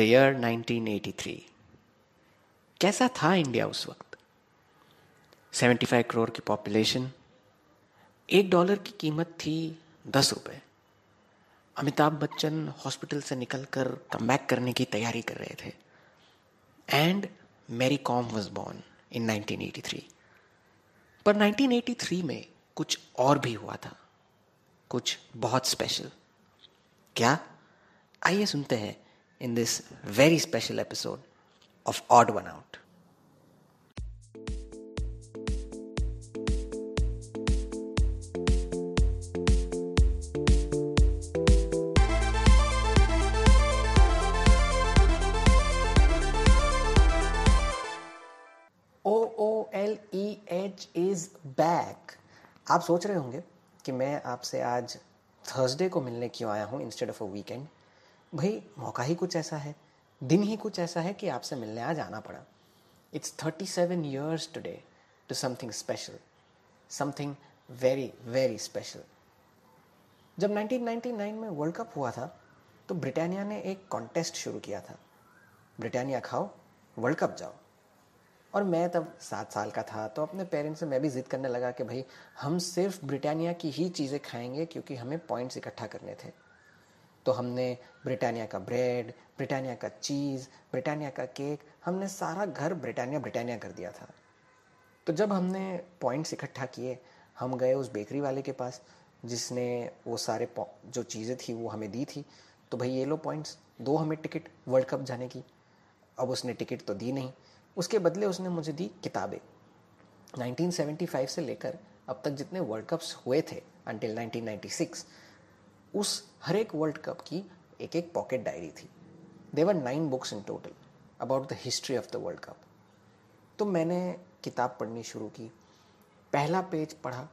The year 1983 कैसा था India उस वक्त? 75 करोड़ की पॉपुलेशन एक डॉलर की कीमत थी दस रुपए। अमिताभ बच्चन हॉस्पिटल से निकलकर कम करने की तैयारी कर रहे थे। And Mary Kom was born in 1983 पर 1983 में कुछ और भी हुआ था। कुछ बहुत स्पेशल क्या? आइए सुनते हैं very special episode of odd one out O O L E H is back आप सोच रहे होंगे कि मैं आपसे आज थर्सडे को मिलने क्यों आया हूँ इंस्टेड ऑफ़ अ वीकेंड भाई, मौका ही कुछ ऐसा है। दिन ही कुछ ऐसा है कि आपसे मिलने आज आना पड़ा। It's thirty seven years today to something special something very very special जब 1999 में वर्ल्ड कप हुआ था तो ब्रिटानिया ने एक कॉन्टेस्ट शुरू किया था। ब्रिटानिया खाओ वर्ल्ड कप जाओ। और मैं तब सात साल का था तो अपने पेरेंट्स से मैं भी ज़िद करने लगा कि भाई, हम सिर्फ़ ब्रिटानिया की ही चीज़ें खाएँगे क्योंकि हमें पॉइंट्स इकट्ठा करने थे। तो हमने ब्रिटानिया का ब्रेड, ब्रिटानिया का चीज़, ब्रिटानिया का केक, हमने सारा घर ब्रिटानिया ब्रिटानिया कर दिया था। तो जब हमने पॉइंट्स इकट्ठा किए, हम गए उस बेकरी वाले के पास, जिसने वो सारे जो चीज़ें थी वो हमें दी थी। तो भाई ये लो पॉइंट्स, दो हमें टिकट, वर्ल्ड कप जाने की। अब उसने टिकट तो दी नहीं। उसके बदले उसने मुझे दी किताबें। 1975 से लेकर अब तक जितने वर्ल्ड कप्स हुए थे अंटिल 1996 उस हर एक वर्ल्ड कप की एक एक पॉकेट डायरी थी। There were nine books in total about the history of the world cup तो मैंने किताब पढ़नी शुरू की। पहला पेज पढ़ा।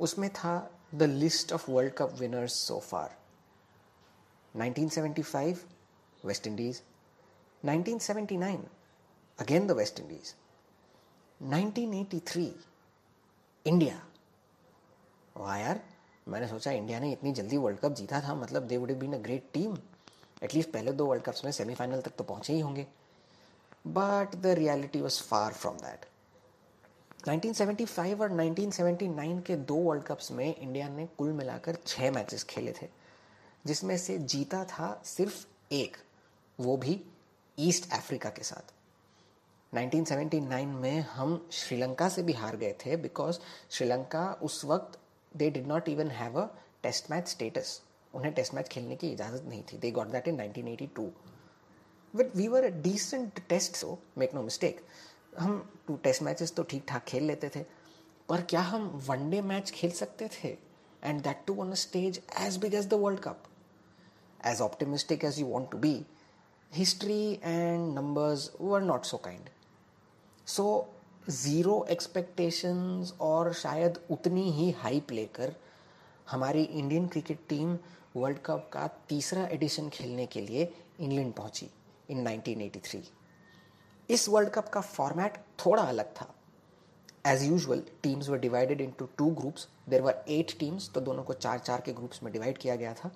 उसमें था the list of world cup winners so far 1975 West Indies 1979 again the West Indies 1983 India वाह यार मैंने सोचा इंडिया ने इतनी जल्दी वर्ल्ड कप जीता था मतलब they would been a great team at least पहले दो वर्ल्ड कप्स में सेमीफाइनल तक तो पहुँचे ही होंगे। But the reality was far from that 1975 और 1979 के दो वर्ल्ड कप्स में इंडिया ने कुल मिलाकर छः मैचेस खेले थे, जिसमें से जीता था सिर्फ़ एक, वो भी ईस्ट अफ्रीका के साथ। 1979 में हम श्रीलंका से भी हार गए थे बिकॉज़ श्रीलंका उस वक्त they did not even have a test match status उन्हें टेस्ट मैच खेलने की इजाज़त नहीं थी. They got that in 1982 but we were a decent test so make no mistake हम टू टेस्ट मैचेस तो ठीक ठाक खेल लेते थे. पर क्या हम वनडे मैच खेल सकते थे? And that too on a stage as big as the world cup as optimistic as you want to be history and numbers were not so kind so zero expectations और शायद उतनी ही hype लेकर हमारी Indian cricket team world cup का तीसरा addition खेलने के लिए इंग्लैंड पहुँची इन 1983 इस वर्ल्ड कप का फॉर्मेट थोड़ा अलग था. As usual teams were divided into two groups there were eight teams तो दोनों को चार चार के ग्रुप्स में डिवाइड किया गया था.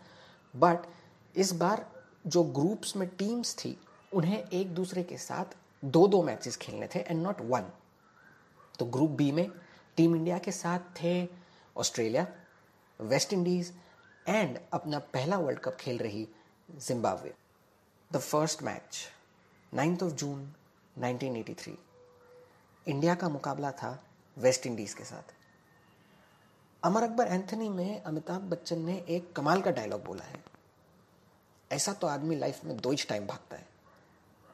बट इस बार जो ग्रुप्स में टीम्स थी, उन्हें एक दूसरे के साथ दो दो मैचेस खेलने थे एंड नॉट वन तो ग्रुप बी में टीम इंडिया के साथ थे ऑस्ट्रेलिया, वेस्ट इंडीज एंड अपना पहला वर्ल्ड कप खेल रही Zimbabwe. The first match, ninth of June 1983 India का मुकाबला था वेस्ट इंडीज के साथ। अमर अकबर एंथनी में अमिताभ बच्चन ने एक कमाल का डायलॉग बोला है। ऐसा तो आदमी लाइफ में दो ही टाइम भागता है।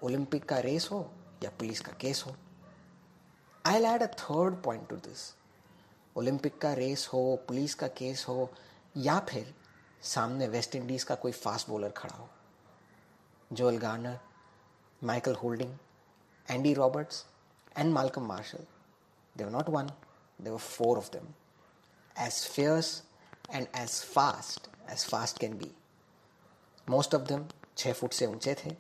ओलंपिक का रेस हो या पुलिस का केस हो। I add a third point to this Olympic का रेस हो पुलिस का केस हो या फिर सामने वेस्ट इंडीज का कोई फास्ट बॉलर खड़ा हो Joel Garner Michael Holding Andy Roberts and Malcolm Marshall they were not one they were four of them as fierce and as fast as fast can be most of them छः foot से ऊँचे थे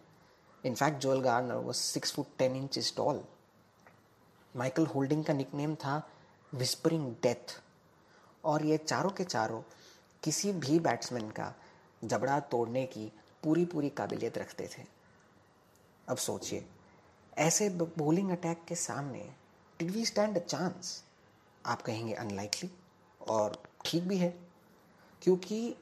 in fact Joel Garner was six foot ten inch is tall Michael Holding का nickname था whispering death और ये चारों के चारों किसी भी बैट्समैन का जबड़ा तोड़ने की पूरी पूरी काबिलियत रखते थे। अब सोचिए, ऐसे बॉलिंग अटैक के सामने did we stand a chance आप कहेंगे अनलाइकली और ठीक भी है, क्योंकि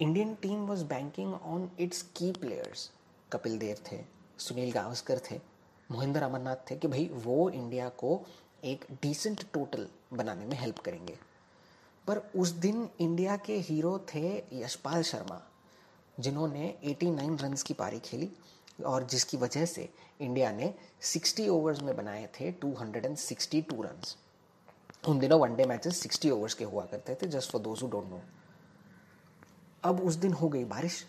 Indian team was banking on its key players Kapil Dev थे, सुनील गावस्कर थे मोहिंदर अमरनाथ थे कि भाई वो इंडिया को एक डिसेंट टोटल बनाने में हेल्प करेंगे। पर उस दिन इंडिया के हीरो थे यशपाल शर्मा, जिन्होंने 89 रन्स की पारी खेली और जिसकी वजह से इंडिया ने 60 ओवर्स में बनाए थे 262 रन्स उन दिनों वनडे मैचेस 60 ओवर्स के हुआ करते थे just for those who don't know अब उस दिन हो गई बारिश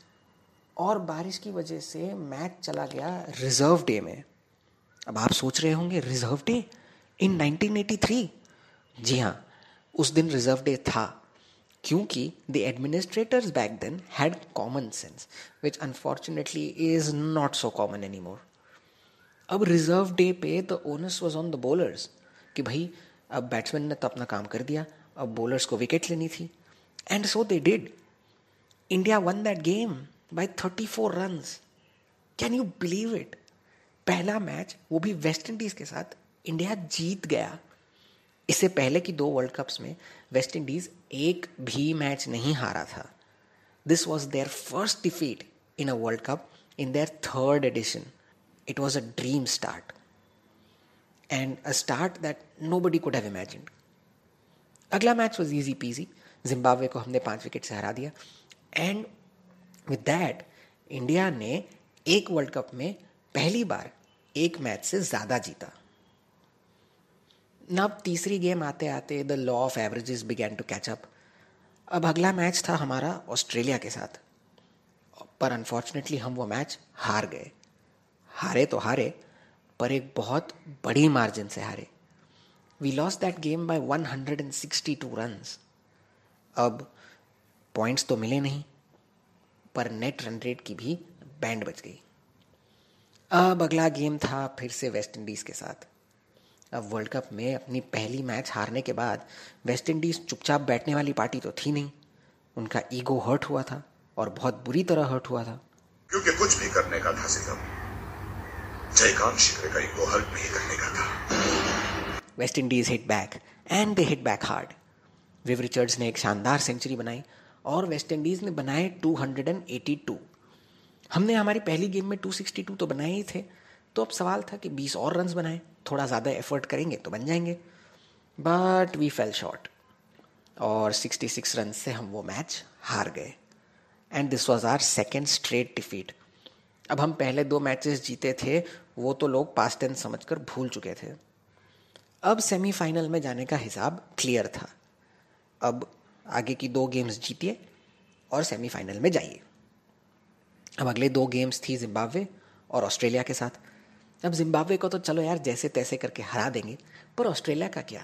और बारिश की वजह से मैच चला गया रिज़र्व डे में। अब आप सोच रहे होंगे रिज़र्व डे इन 1983 जी हाँ उस दिन रिज़र्व डे था, क्योंकि the administrators back then had common sense which unfortunately is not so common any more अब रिज़र्व डे पे the onus was on the bowlers कि भाई, अब बैट्समैन ने तो अपना काम कर दिया, अब बॉलर्स को विकेट लेनी थी। And so they did India won that game by thirty four run can you believe it पहला मैच वो भी वेस्ट इंडीज के साथ इंडिया जीत गया। इससे पहले की दो वर्ल्ड कप्स में वेस्ट इंडीज एक भी मैच नहीं हारा था। This was their first defeat in a world cup in their third edition it was a dream start and a start that nobody could have imagine अगला match was easy peasy Zimbabwe को हमने पाँच wicket से हरा दिया। And with that India ने एक world cup में पहली बार एक मैच से ज़्यादा जीता। अब तीसरी गेम आते आते the law of averages began to catch up अब अगला मैच था हमारा ऑस्ट्रेलिया के साथ। पर अनफॉर्चुनेटली हम वो मैच हार गए। हारे तो हारे, पर एक बहुत बड़ी मार्जिन से हारे। We lost that game by 162 runs अब पॉइंट्स तो मिले नहीं, पर नेट रन रेट की भी बैंड बच गई। अब अगला गेम था फिर से वेस्ट इंडीज़ के साथ। अब वर्ल्ड कप में अपनी पहली मैच हारने के बाद वेस्ट इंडीज चुपचाप बैठने वाली पार्टी तो थी नहीं। उनका ईगो हर्ट हुआ था और बहुत बुरी तरह हर्ट हुआ था। क्योंकि कुछ भी करने का था सिर्फ़ जयकांत शिखरे का ईगो हर्ट नहीं करने का था। West Indies hit back and they hit back hard Viv Richards ने एक शानदार सेंचुरी बनाई और वेस्ट इंडीज ने बनाए 282 हमने हमारी पहली गेम में 262 तो बनाए ही थे। तो अब सवाल था कि 20 और रन्स बनाए, थोड़ा ज़्यादा एफर्ट करेंगे तो बन जाएँगे। बट वी फेल शॉर्ट और 66 रन से हम वो मैच हार गए। And this was our second straight defeat अब हम पहले दो मैचेस जीते थे, वो तो लोग पास टेंस समझकर भूल चुके थे। अब सेमीफाइनल में जाने का हिसाब क्लियर था। अब आगे की दो गेम्स जीतिए और सेमीफाइनल में जाइए। अब अगले दो गेम्स थी जिम्बाब्वे और ऑस्ट्रेलिया के साथ। अब जिम्बाब्वे को तो चलो यार, जैसे तैसे करके हरा देंगे, पर ऑस्ट्रेलिया का क्या?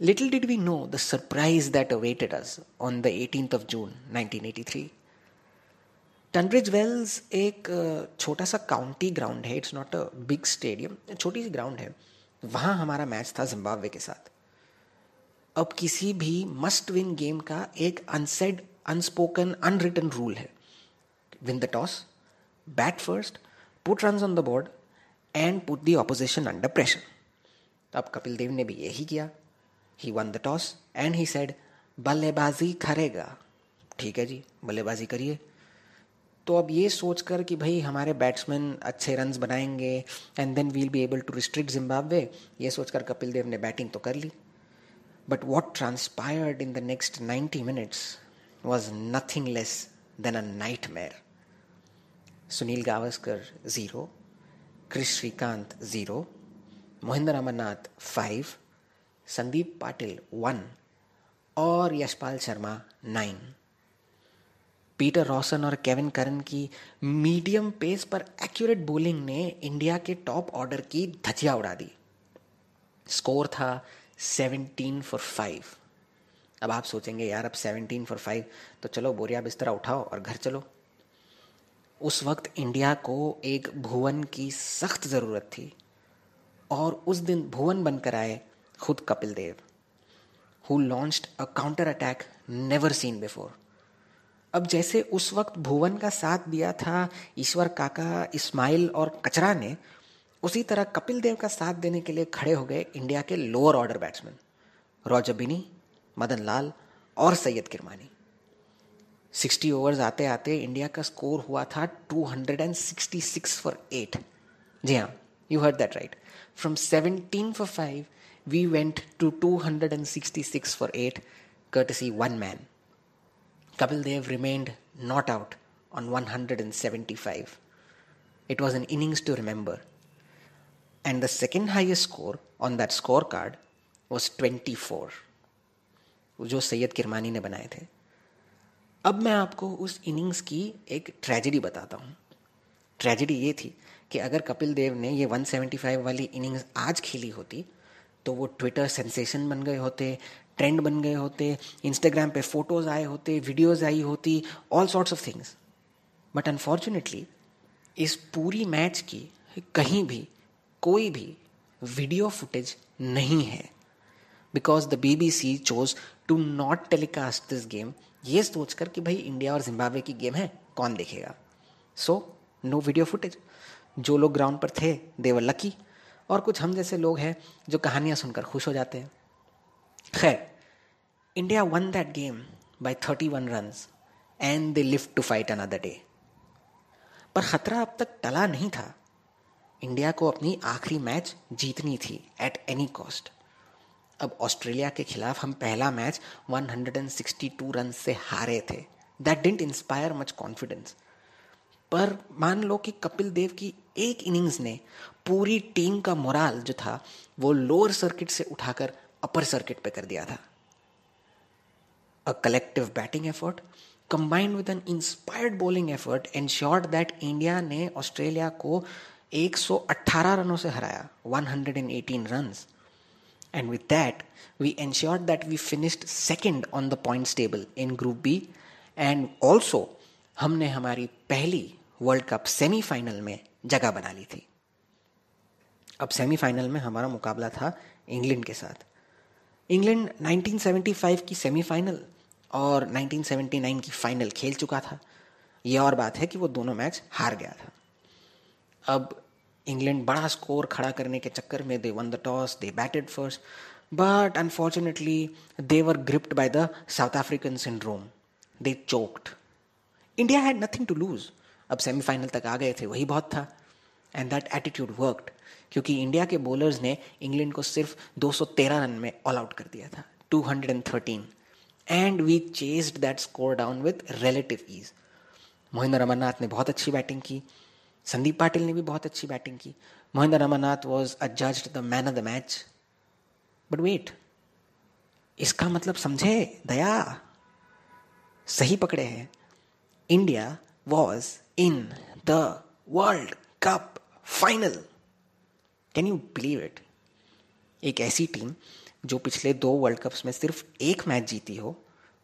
Little did we know the surprise that awaited us on the eighteen of June 1983 Tunbridge Wells एक छोटा सा काउंटी ग्राउंड है it's not a big stadium छोटी सी ग्राउंड है। वहाँ हमारा मैच था जिम्बाब्वे के साथ। अब किसी भी मस्ट विन गेम का एक अनसेड अनस्पोकन अनरिटन रूल है। Win the toss bat first put runs on the board and put the opposition under pressure अब कपिल देव ने भी यही किया। He won the toss and he said बल्लेबाजी करेगा। ठीक है जी, बल्लेबाजी करिए। तो अब ये सोचकर कि भाई हमारे बैट्समैन अच्छे रन्स बनाएँगे and then we'll be able to restrict Zimbabwe ये सोचकर कपिल देव ने बैटिंग तो कर ली। But what transpired in the next ninety minutes was nothing less than a nightmare Sunil Gavaskar zero, Kris Srikkanth zero, Mohinder Amarnath five, Sandeep Patil one और Yashpal Sharma nine. Peter Rawson और Kevin Curran की medium pace पर accurate bowling ने India के top order की धजिया उड़ा दी। स्कोर था सेवनटीन फॉर फाइव अब आप सोचेंगे, यार, अब सेवनटीन फॉर फाइव तो चलो बोरिया बिस्तरा उठाओ और घर चलो। उस वक्त इंडिया को एक भुवन की सख्त ज़रूरत थी और उस दिन भुवन बनकर आए खुद Kapil Dev who launched a counter attack never seen before अब जैसे उस वक्त भुवन का साथ दिया था ईश्वर काका इस्माइल और कचरा ने, उसी तरह कपिल देव का साथ देने के लिए खड़े हो गए इंडिया के lower order batsman Roger Binny, Madan Lal और सैयद किरमानी। सिक्सटी ओवर्स आते आते इंडिया का स्कोर हुआ था two hundred and sixty six for eight. जी हाँ you hear that right from seventeen for five we went to two hundred and sixty six for eight courtesy one man Kapil Dev remained not out on one hundred and seventy five it was an innings to remember and the second highest score on that scorecard was twenty four जो सैयद किरमानी ने बनाए थे। अब मैं आपको उस innings की एक ट्रेजिडी बताता हूँ। ट्रेजिडी ये थी कि अगर कपिल देव ने ये 175 वाली इनिंग्स आज खेली होती तो वो ट्विटर सेंसेशन बन गए होते, ट्रेंड बन गए होते इंस्टाग्राम पे फ़ोटोज़ आए होते, वीडियोज़ आई होती all sorts of things but unfortunately इस पूरी मैच की कहीं भी, कोई भी वीडियो फुटेज नहीं है। Because the B B C chose to not telecast this game ये सोचकर कि भाई इंडिया और जिम्बाब्वे की गेम है, कौन देखेगा? सो नो वीडियो फुटेज जो लोग ग्राउंड पर थे देवर लकी और कुछ हम जैसे लोग हैं, जो कहानियाँ सुनकर खुश हो जाते हैं। खैर India won that game by thirty one run and they lived to fight another day पर खतरा अब तक टला नहीं था। इंडिया को अपनी आखिरी मैच जीतनी थी एट एनी कॉस्ट अब ऑस्ट्रेलिया के खिलाफ हम पहला मैच 162 रन से हारे थे। That didn't inspire much confidence पर मान लो कि कपिल देव की एक इनिंग्स ने पूरी टीम का मोराल जो था, वो लोअर सर्किट से उठाकर अपर सर्किट पे कर दिया था। A collective batting effort combined with an inspired bowling effort ensured that India ने ऑस्ट्रेलिया को 118 रनों से हराया 118 runs and with that, we ensured that we finished second on the points table in group B. And also, हमने हमारी पहली world cup semifinal में जगह बना ली थी। अब सेमीफाइनल में हमारा मुकाबला था इंग्लैंड के साथ। इंग्लैंड 1975 की सेमीफाइनल और 1979 की फाइनल खेल चुका था। यह और बात है कि वो दोनों मैच हार गया था। अब इंग्लैंड बड़ा स्कोर खड़ा करने के चक्कर में they won the toss they batted first but unfortunately they were gripped by the South African syndrome they choked India had nothing to lose अब सेमीफाइनल तक आ गए थे, वही बहुत था। एंड दैट एटीट्यूड वर्कड क्योंकि इंडिया के बॉलर्स ने इंग्लैंड को सिर्फ़ 213 रन में ऑल आउट कर दिया था 213 and we chased that score down with relative ease Mohinder Amarnath ने बहुत अच्छी बैटिंग की। संदीप पाटिल ने भी बहुत अच्छी बैटिंग की। Mohinder Amarnath was अजज्ड the man of the match but wait इसका मतलब समझे, दया, सही पकड़े हैं। India was in the world cup final can you believe it एक ऐसी टीम जो पिछले दो वर्ल्ड कप्स में सिर्फ़ एक मैच जीती हो,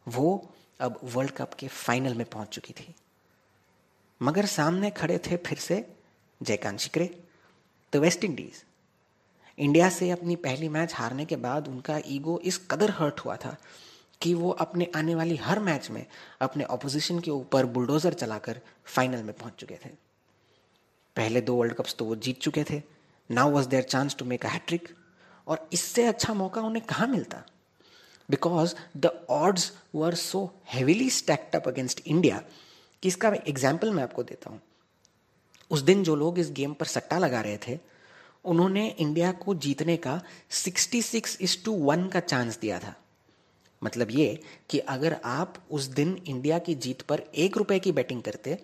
वो अब वर्ल्ड कप के फाइनल में पहुँच चुकी थी। मगर सामने खड़े थे फिर से Jaikant Shikre. The West Indies India से अपनी पहली मैच हारने के बाद उनका ईगो इस कदर हर्ट हुआ था कि वो अपने आने वाली हर मैच में अपने ऑपोजिशन के ऊपर बुलडोजर चलाकर फाइनल में पहुँच चुके थे। पहले दो वर्ल्ड कप्स तो वो जीत चुके थे। Now was their chance to make a hattrick और इससे अच्छा मौका उन्हें कहाँ मिलता? Because the odds were so heavily stacked up against India कि इसका एग्ज़ाम्पल मैं आपको देता हूँ। उस दिन जो लोग इस गेम पर सट्टा लगा रहे थे, उन्होंने इंडिया को जीतने का 66 इस टू वन का चांस दिया था। मतलब ये कि अगर आप उस दिन इंडिया की जीत पर एक रुपए की बैटिंग करते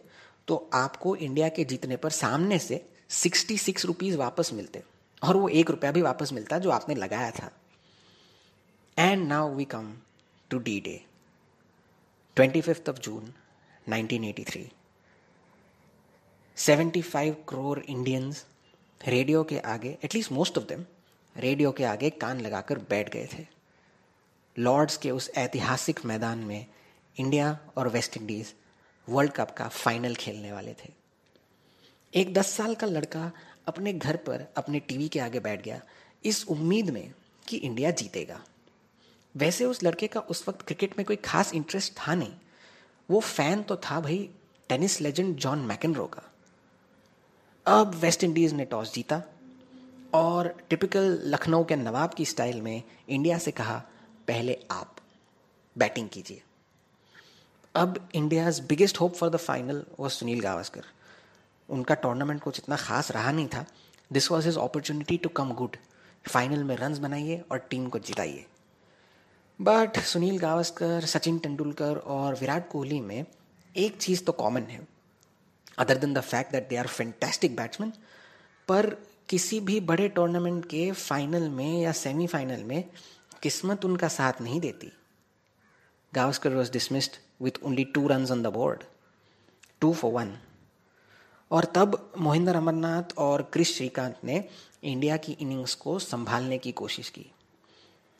तो आपको इंडिया के जीतने पर सामने से सिक्सटी सिक्स रुपीज़ वापस मिलते। और वो एक रुपया भी वापस मिलता जो आपने लगाया था। And now we come to the day twenty fifth of June 1983 75 crore Indians radio के आगे at least most of them radio के आगे कान लगाकर बैठ गए थे। लॉर्ड्स के उस ऐतिहासिक मैदान में इंडिया और वेस्ट इंडीज वर्ल्ड कप का फाइनल खेलने वाले थे। एक दस साल का लड़का अपने घर पर, अपने टीवी के आगे बैठ गया, इस उम्मीद में कि इंडिया जीतेगा। वैसे उस लड़के का उस वक्त क्रिकेट में कोई खास इंटरेस्ट था नहीं। वो फ़ैन तो था भाई टेनिस लेजेंड जॉन मैकेनरो का। अब वेस्ट इंडीज ने टॉस जीता और टिपिकल लखनऊ के नवाब की स्टाइल में इंडिया से कहा, पहले आप बैटिंग कीजिए। अब India's biggest hope for the final वो सुनील गावस्कर। उनका टूर्नामेंट कुछ इतना खास रहा नहीं था। This was his opportunity to come good final में रन्स बनाइए और टीम को जिताइए। बट सुनील गावस्कर सचिन तेंदुलकर और विराट कोहली में एक चीज़ तो कॉमन है। Other than the fact that they are fantastic batsman पर किसी भी बड़े टूर्नामेंट के फाइनल में या सेमीफाइनल में किस्मत उनका साथ नहीं देती। Gavaskar was dismissed with only two run on the board two for one और तब मोहिंदर अमरनाथ और क्रिश श्रीकांत ने इंडिया की इनिंग्स को संभालने की कोशिश की।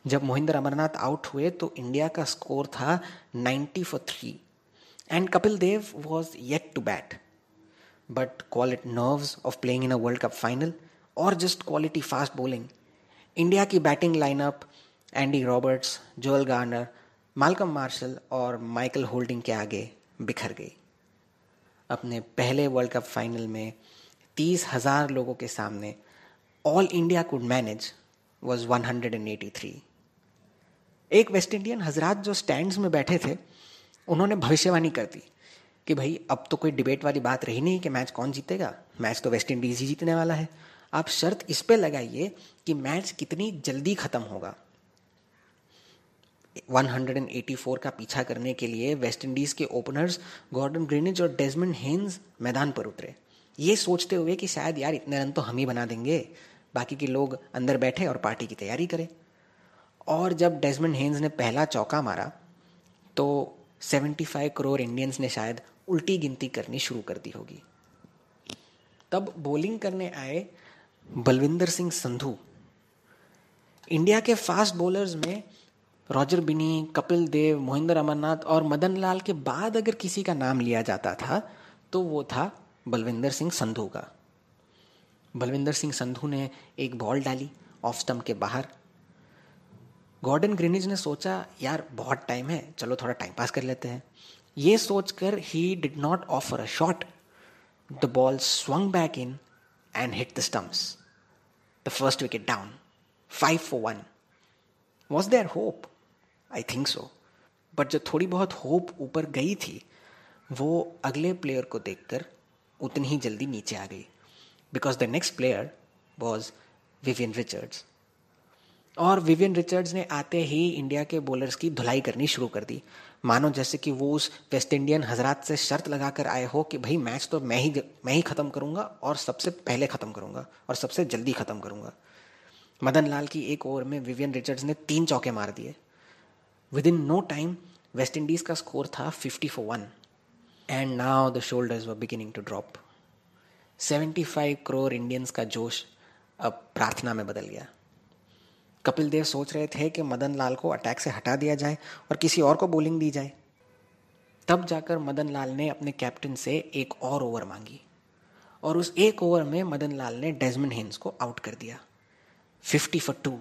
जब मोहिंदर अमरनाथ आउट हुए तो इंडिया का स्कोर था 90 for three and Kapil Dev was yet to bat but quality nerves of playing in a World Cup final और just quality fast bowling India की batting lineup Andy Roberts Joel Garner Malcolm Marshall और Michael Holding के आगे बिखर गई. अपने पहले world cup final में तीस हज़ार लोगों के सामने all India could manage was 183 एक वेस्ट इंडियन हजरात जो स्टैंड्स में बैठे थे, उन्होंने भविष्यवाणी कर दी कि भाई, अब तो कोई डिबेट वाली बात रही नहीं कि मैच कौन जीतेगा। मैच तो वेस्ट इंडीज ही जीतने वाला है। आप शर्त इस पे लगाइए कि मैच कितनी जल्दी खत्म होगा। 184 का पीछा करने के लिए वेस्ट इंडीज के ओपनर्स गॉर्डन ग्रीनिज और डेजमंड हेन्स मैदान पर उतरे। ये सोचते हुए कि शायद यार इतने रन तो हम ही बना देंगे। बाकी के लोग अंदर बैठे और पार्टी की तैयारी करें। और जब डेजमंड हेन्स ने पहला चौका मारा तो 75 करोड़ इंडियंस ने शायद उल्टी गिनती करनी शुरू कर दी होगी। तब बॉलिंग करने आए बलविंदर सिंह संधू। इंडिया के फास्ट बॉलर्स में रॉजर बिनी, कपिल देव, मोहिंदर अमरनाथ और मदन लाल के बाद अगर किसी का नाम लिया जाता था तो वो था बलविंदर सिंह संधू का। बलविंदर सिंह संधू ने एक बॉल डाली ऑफ़ स्टम्प के बाहर। गॉर्डन ग्रीनिज ने सोचा, यार, बहुत टाइम है, चलो थोड़ा टाइम पास कर लेते हैं. ये सोचकर ही did not offer a shot the ball swung back in and hit the stumps the first wicket down five for one was their hope I think so but जो थोड़ी बहुत होप ऊपर गई थी, वो अगले प्लेयर को देखकर उतनी ही जल्दी नीचे आ गई. Because the next player was Vivian Richards और विवियन रिचर्ड्स ने आते ही इंडिया के बॉलर्स की धुलाई करनी शुरू कर दी। मानो जैसे कि वो उस वेस्ट इंडियन हजरात से शर्त लगा कर आए हो कि भाई मैच तो मैं ही मैं ही ख़त्म करूँगा और सबसे पहले ख़त्म करूँगा और सबसे जल्दी ख़त्म करूँगा। मदन लाल की एक ओवर में विवियन रिचर्ड्स ने तीन चौके मार दिए। Within no time West Indies का स्कोर था fifty for one and now the shoulders were beginning to drop seventy five crore Indians का जोश अब प्रार्थना में बदल गया। कपिल देव सोच रहे थे कि मदन लाल को अटैक से हटा दिया जाए और किसी और को बॉलिंग दी जाए। तब जाकर मदन लाल ने अपने कैप्टन से एक और ओवर मांगी और उस एक ओवर में मदन लाल ने डेजमंड हेन्स को आउट कर दिया। फिफ्टी फॉर टू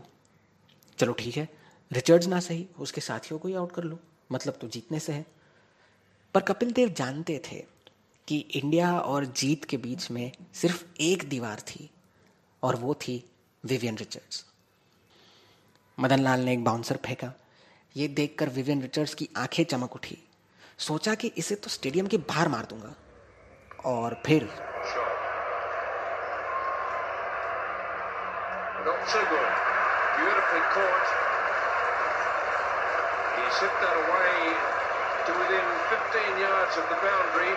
चलो ठीक है रिचर्ड्स ना सही, उसके साथियों को ही आउट कर लो मतलब तो जीतने से है। पर कपिल देव जानते थे कि इंडिया और जीत के बीच में सिर्फ़ एक दीवार थी और वो थी विवियन रिचर्ड्स मदन लाल ने एक बाउंसर फेंका ये देखकर विवियन रिचर्ड्स की आँखें चमक उठी सोचा कि इसे तो स्टेडियम के बाहर मार दूँगा और फिर to within 15 yards of the boundary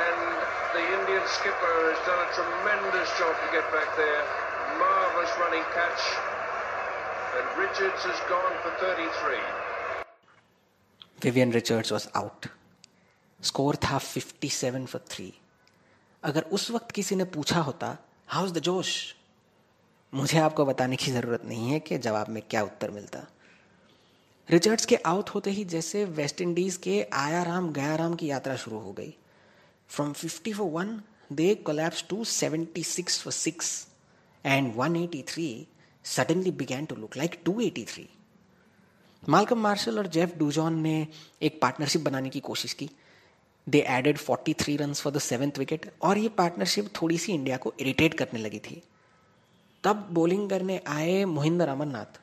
and the Indian skipper has done a tremendous job to get back there. Marvellous running catch. And Richards has gone for 33. Vivian Richards was out. Score था 57 for three अगर उस वक्त किसी ने पूछा होता house the जोश मुझे आपको बताने की ज़रूरत नहीं है कि जवाब में क्या उत्तर मिलता रिचर्ड्स के आउट होते ही जैसे वेस्ट इंडीज़ के आयाराम, गयाराम की यात्रा शुरू हो गई from 50 for one they collapse to 76 for six and 183 suddenly began to look like 283. Malcolm Marshall और जेफ डूजॉन ने एक पार्टनरशिप बनाने की कोशिश की। They added 43 run for the seventh wicket और ये पार्टनरशिप थोड़ी सी इंडिया को इरिटेट करने लगी थी। तब बॉलिंग करने आए मोहिंदर अमरनाथ।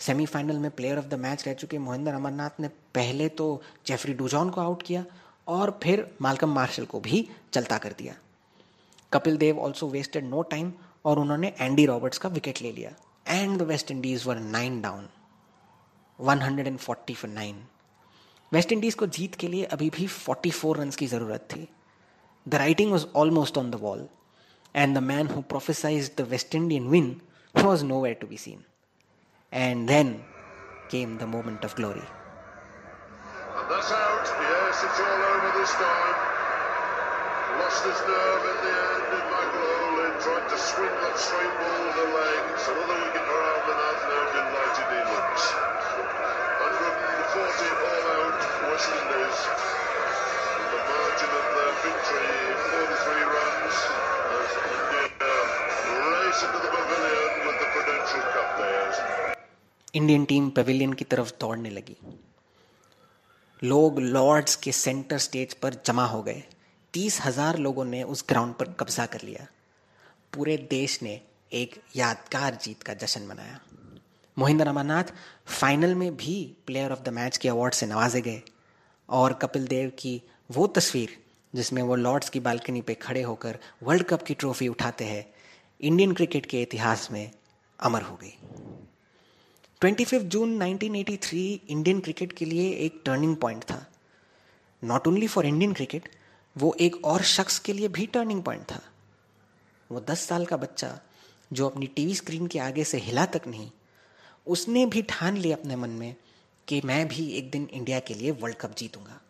सेमीफाइनल में प्लेयर ऑफ़ द मैच रह चुके मोहिंदर अमरनाथ ने पहले तो जेफरी डूजॉन को आउट किया और फिर मालकम मार्शल को भी चलता कर दिया। Kapil Dev also wasted no time और उन्होंने एंडी रॉबर्ट्स का विकेट ले लिया। And the West Indies were nine down 140 for nine West Indies को जीत के लिए अभी भी 44 रन की ज़रूरत थी। The writing was almost on the wall and the man who prophesied the West Indian win was nowhere to be seen and then came the moment of glory. Lost his nerve in the end, and Michael Olin tried to swing that straight ball with the leg. It's another wicket for Almanaz now delighted he looks. 140 all out, West Indies. And the margin of their victory, 43 runs, as India race into the pavilion with the Prudential Cup players. Indian team pavilion की तरफ़ दौड़ने लगी लोग Lord's के centre stage पर जमा हो गए तीस हज़ार लोगों ने उस ग्राउंड पर कब्जा कर लिया पूरे देश ने एक यादगार जीत का जश्न मनाया। मोहिंदर अमरनाथ फाइनल में भी प्लेयर ऑफ़ द मैच के अवार्ड से नवाजे गए और कपिल देव की वो तस्वीर, जिसमें वो लॉर्ड्स की बालकनी पे खड़े होकर वर्ल्ड कप की ट्रॉफी उठाते हैं इंडियन क्रिकेट के इतिहास में अमर हो गई। 25 जून 1983 इंडियन क्रिकेट के लिए एक टर्निंग पॉइंट था। Not only for Indian cricket वो एक और शख्स के लिए भी टर्निंग पॉइंट था। वो दस साल का बच्चा जो अपनी टीवी स्क्रीन के आगे से हिला तक नहीं, उसने भी ठान लिया अपने मन में कि मैं भी एक दिन इंडिया के लिए World Cup जीतूँगा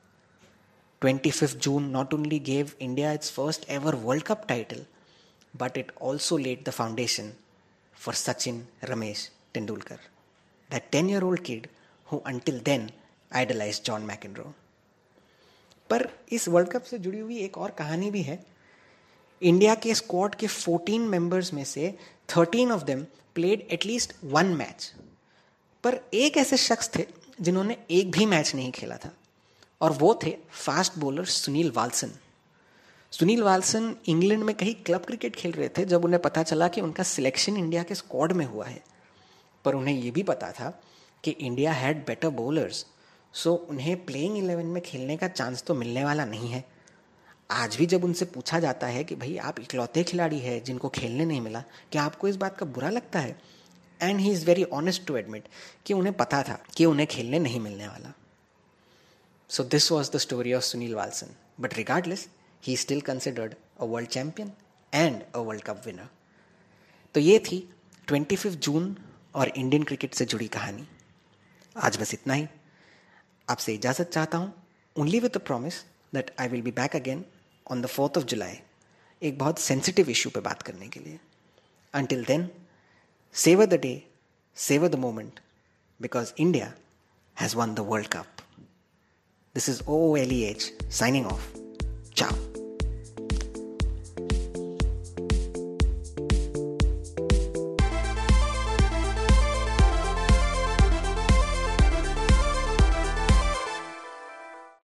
twenty fifth June not only gave India its first ever World Cup title but it also laid the foundation for Sachin Ramesh Tendulkar that 10 year old kid who until then idolized John McEnroe. पर इस world cup से जुड़ी हुई एक और कहानी भी है इंडिया के स्क्वाड के 14 मेंबर्स में से 13 of them played at least one match पर एक ऐसे शख्स थे जिन्होंने एक भी मैच नहीं खेला था। और वो थे fast bowler Sunil Valson. Sunil Valson England में कहीं क्लब क्रिकेट खेल रहे थे जब उन्हें पता चला कि उनका सिलेक्शन इंडिया के स्क्वाड में हुआ है। पर उन्हें ये भी पता था कि India had better bowlers so उन्हें प्लेइंग इलेवन में खेलने का चांस तो मिलने वाला नहीं है। आज भी जब उनसे पूछा जाता है कि भाई आप इकलौते खिलाड़ी हैं जिनको खेलने नहीं मिला, क्या आपको इस बात का बुरा लगता है? And he is very honest to admit कि उन्हें पता था कि उन्हें खेलने नहीं मिलने वाला। So this was the story of Sunil Valson but regardless he still considered a world champion and a World Cup winner तो ये थी ट्वेंटी फिफ्थ जून और इंडियन क्रिकेट से जुड़ी कहानी। आज बस इतना ही। आपसे इजाज़त चाहता हूँ। Only with the promise that I will be back again on the fourth of July एक बहुत सेंसिटिव इशू पे बात करने के लिए। Until then savour the day savour the moment because India has won the World Cup this is O L E H signing off ciao